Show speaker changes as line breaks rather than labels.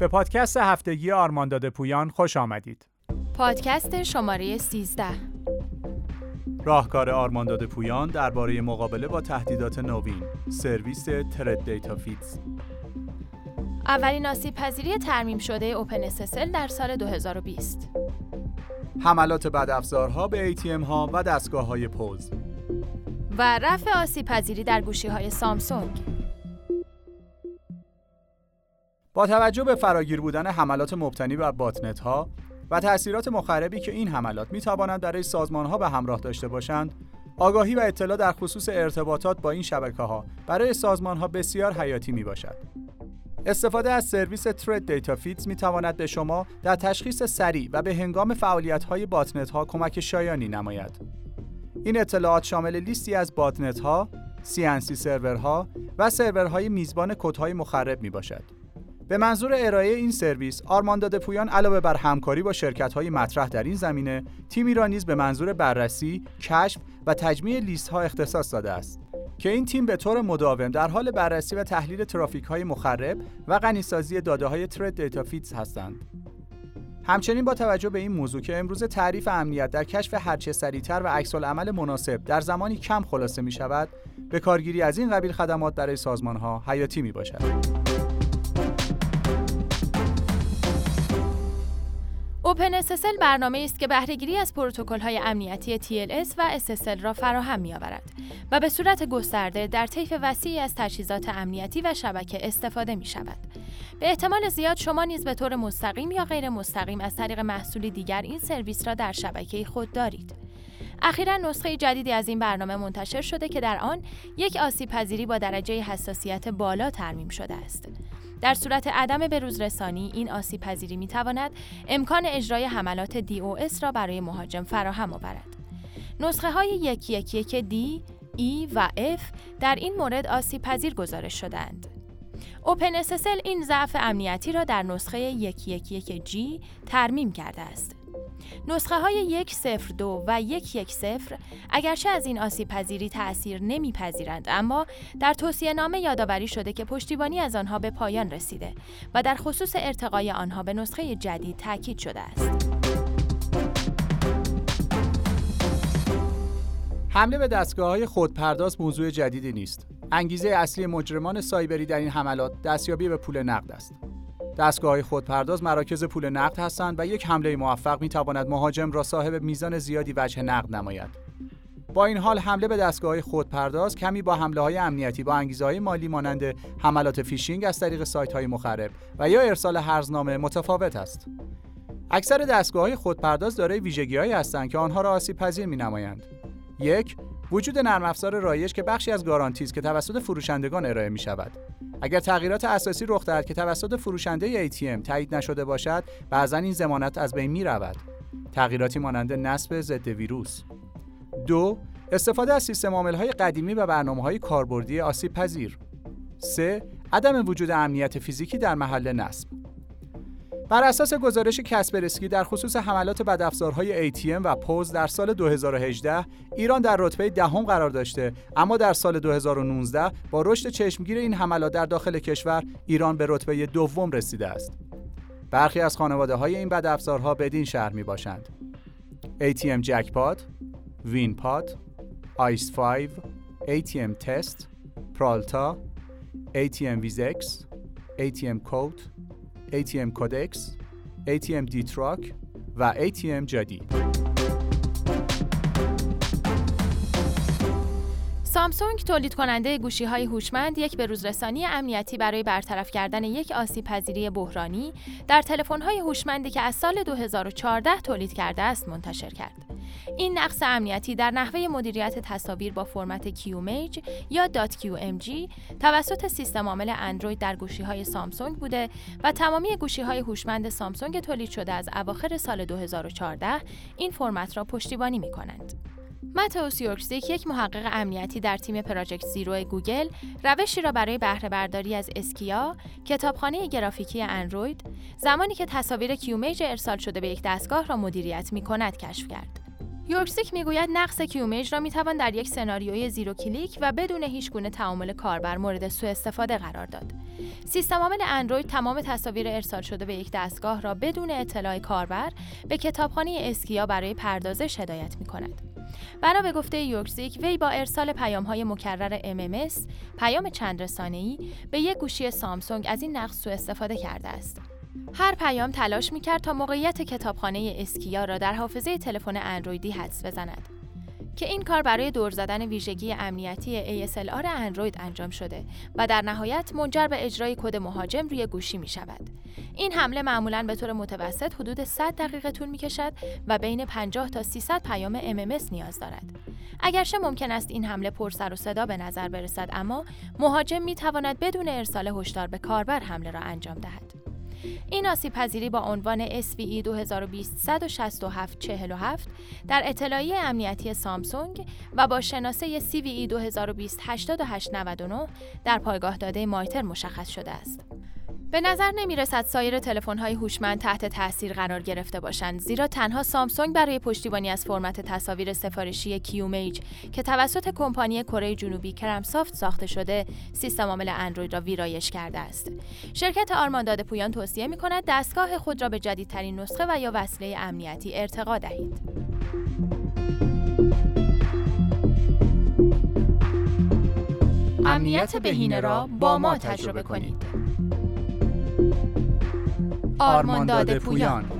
به پادکست هفتگی آرمان داده پویان خوش آمدید.
پادکست شماره 13
راهکار آرمان داده پویان درباره مقابله با تهدیدات نوین سرویس Threat Data Feeds
اولین آسیب پذیری ترمیم شده OpenSSL در سال 2020
حملات بدافزارها به ATM ها و دستگاه های پوز.
و رفع آسیب پذیری در گوشی های سامسونگ.
با توجه به فراگیر بودن حملات مبتنی بر botnet ها و تأثیرات مخربی که این حملات می توانند برای سازمان ها به همراه داشته باشند آگاهی و اطلاع در خصوص ارتباطات با این شبکه ها برای سازمان ها بسیار حیاتی می باشد. استفاده از سرویس Threat Data Feeds می تواند به شما در تشخیص سریع و به هنگام فعالیت های botnet ها کمک شایانی نماید. این اطلاعات شامل لیستی از botnet ها، C&C سرورها و سرورهای میزبان کدهای مخرب می باشد. به منظور ارائه این سرویس آرمان داده پویان علاوه بر همکاری با شرکت‌های مطرح در این زمینه تیمی را نیز به منظور بررسی، کشف و تجمیع لیست‌ها اختصاص داده است که این تیم به طور مداوم در حال بررسی و تحلیل ترافیک های مخرب و غنیسازی داده های Threat Data Feeds هستند. همچنین با توجه به این موضوع که امروز تعریف امنیت در کشف هرچه سریعتر و عکس‌العمل مناسب در زمانی کم خلاصه می شود، به کارگیری از این قبیل خدمات برای سازمان ها حیاتی می باشد.
اوپن SSL برنامه است که بهرهگیری از های امنیتی TLS و SSL را فراهم می‌آورد و به صورت گسترده در طیف وسیعی از تجهیزات امنیتی و شبکه استفاده می شود. به احتمال زیاد شما نیز به طور مستقیم یا غیر مستقیم از طریق محصولی دیگر این سرویس را در شبکه خود دارید. اخیرا نسخه جدیدی از این برنامه منتشر شده که در آن یک آسیب پذیری با درجه حساسیت بالا ترمیم شده است. در صورت عدم بروز رسانی این آسیب پذیری می تواند امکان اجرای حملات DOS را برای مهاجم فراهم آورد. نسخه های یکی یکی که D، E و F در این مورد آسیب پذیر گزارش شدند. اوپن SSL این ضعف امنیتی را در نسخه یکی یکی که G ترمیم کرده است. نسخه های 102 و 110 اگرچه از این آسیب پذیری تأثیر نمیپذیرند اما در توصیه نامه یادآوری شده که پشتیبانی از آنها به پایان رسیده و در خصوص ارتقای آنها به نسخه جدید تاکید شده است.
حمله به دستگاه های خودپرداز موضوع جدیدی نیست. انگیزه اصلی مجرمان سایبری در این حملات دستیابی به پول نقد است. دستگاه خودپرداز مراکز پول نقد هستند و یک حمله موفق می تواند مهاجم را صاحب میزان زیادی وجه نقد نماید. با این حال حمله به دستگاه خودپرداز کمی با حمله های امنیتی با انگیزه های مالی مانند حملات فیشینگ از طریق سایت های مخرب و یا ارسال هرزنامه متفاوت است. اکثر دستگاه های خودپرداز دارای ویژگی هستند که آنها را آسیب پذیر می. یک وجود نرم افزار رایج که بخشی از گارانتی است که توسط فروشندگان ارائه می شود. اگر تغییرات اساسی رخ دهد که توسط فروشنده ATM تایید نشده باشد بعضا این ضمانت از بین می رود تغییراتی مانند نصب ضد ویروس. دو استفاده از سیستم های قدیمی و برنامه های کاربردی آسیب پذیر 3. عدم وجود امنیت فیزیکی در محل نصب. بر اساس گزارش کسپرسکی در خصوص حملات بدافزارهای ATM و پوز در سال 2018 ایران در رتبه دهم قرار داشته. اما در سال 2019 با رشد چشمگیر این حملات در داخل کشور ایران به رتبه دوم رسیده است. برخی از خانواده های این بدافزارها بدین شرح می باشند ATM Jackpot، WinPot، Ice 5, ATM Test، Peralta، ATM WizX، ATM qot ATM کودکس، ATM Dtrack و ATM JaDi.
سامسونگ تولید کننده گوشی های هوشمند یک بروزرسانی امنیتی برای برطرف کردن یک آسیب پذیری بحرانی در تلفن های هوشمندی که از سال 2014 تولید کرده است منتشر کرد. این نقص امنیتی در نحوه مدیریت تصاویر با فرمت QMage یا .qmg توسط سیستم عامل اندروید در گوشی های سامسونگ بوده و تمامی گوشی های هوشمند سامسونگ تولید شده از اواخر سال 2014 این فرمت را پشتیبانی می کنند. ماتئوس یورکزیک یک محقق امنیتی در تیم Project Zero گوگل روشی را برای بهره برداری از Skia کتابخانه گرافیکی اندروید زمانی که تصاویر QMage ارسال شده به یک دستگاه را مدیریت می کند کشف کرد. یورکسیک می‌گوید نقص QMage را می‌توان در یک سناریوی zero click و بدون هیچ گونه تعامل کاربر مورد سوء استفاده قرار داد. سیستم عامل اندروید تمام تصاویر ارسال شده به یک دستگاه را بدون اطلاع کاربر به کتابخانه Skia برای پردازش هدایت می کند. بنا به گفته یورکزیک وی با ارسال پیام های مکرر MMS پیام چند رسانه‌ای به یک گوشی سامسونگ از این نقص سوء استفاده کرده است. هر پیام تلاش می‌کرد تا موقعیت کتابخانه اسکیا را در حافظه تلفن اندرویدی حدس بزند. که این کار برای دور زدن ویژگی امنیتی ASLR اندروید انجام شده و در نهایت منجر به اجرای کد مهاجم روی گوشی می شود. این حمله معمولا به طور متوسط حدود 100 دقیقه طول می کشد و بین 50 تا 300 پیام MMS نیاز دارد. اگرچه ممکن است این حمله پر سر و صدا به نظر برسد اما مهاجم می تواند بدون ارسال هشدار به کاربر حمله را انجام دهد. این آسیب پذیری با عنوان SVE 2020 در اطلاعیه امنیتی سامسونگ و با شناسه CVE 2020 8899 در پایگاه داده مایتر مشخص شده است. به نظر نمی رسد سایر تلفن‌های هوشمند تحت تاثیر قرار گرفته باشند زیرا تنها سامسونگ برای پشتیبانی از فرمت تصاویر سفارشی کیومیج که توسط کمپانی کره جنوبی کرمسافت ساخته شده سیستم عامل اندروید را ویرایش کرده است. شرکت آرمانداد پویان توصیه می کند دستگاه خود را به جدیدترین نسخه و یا وصله امنیتی ارتقا دهید.
امنیت بهینه را با ما تجربه کنید. آرمانداد پویان.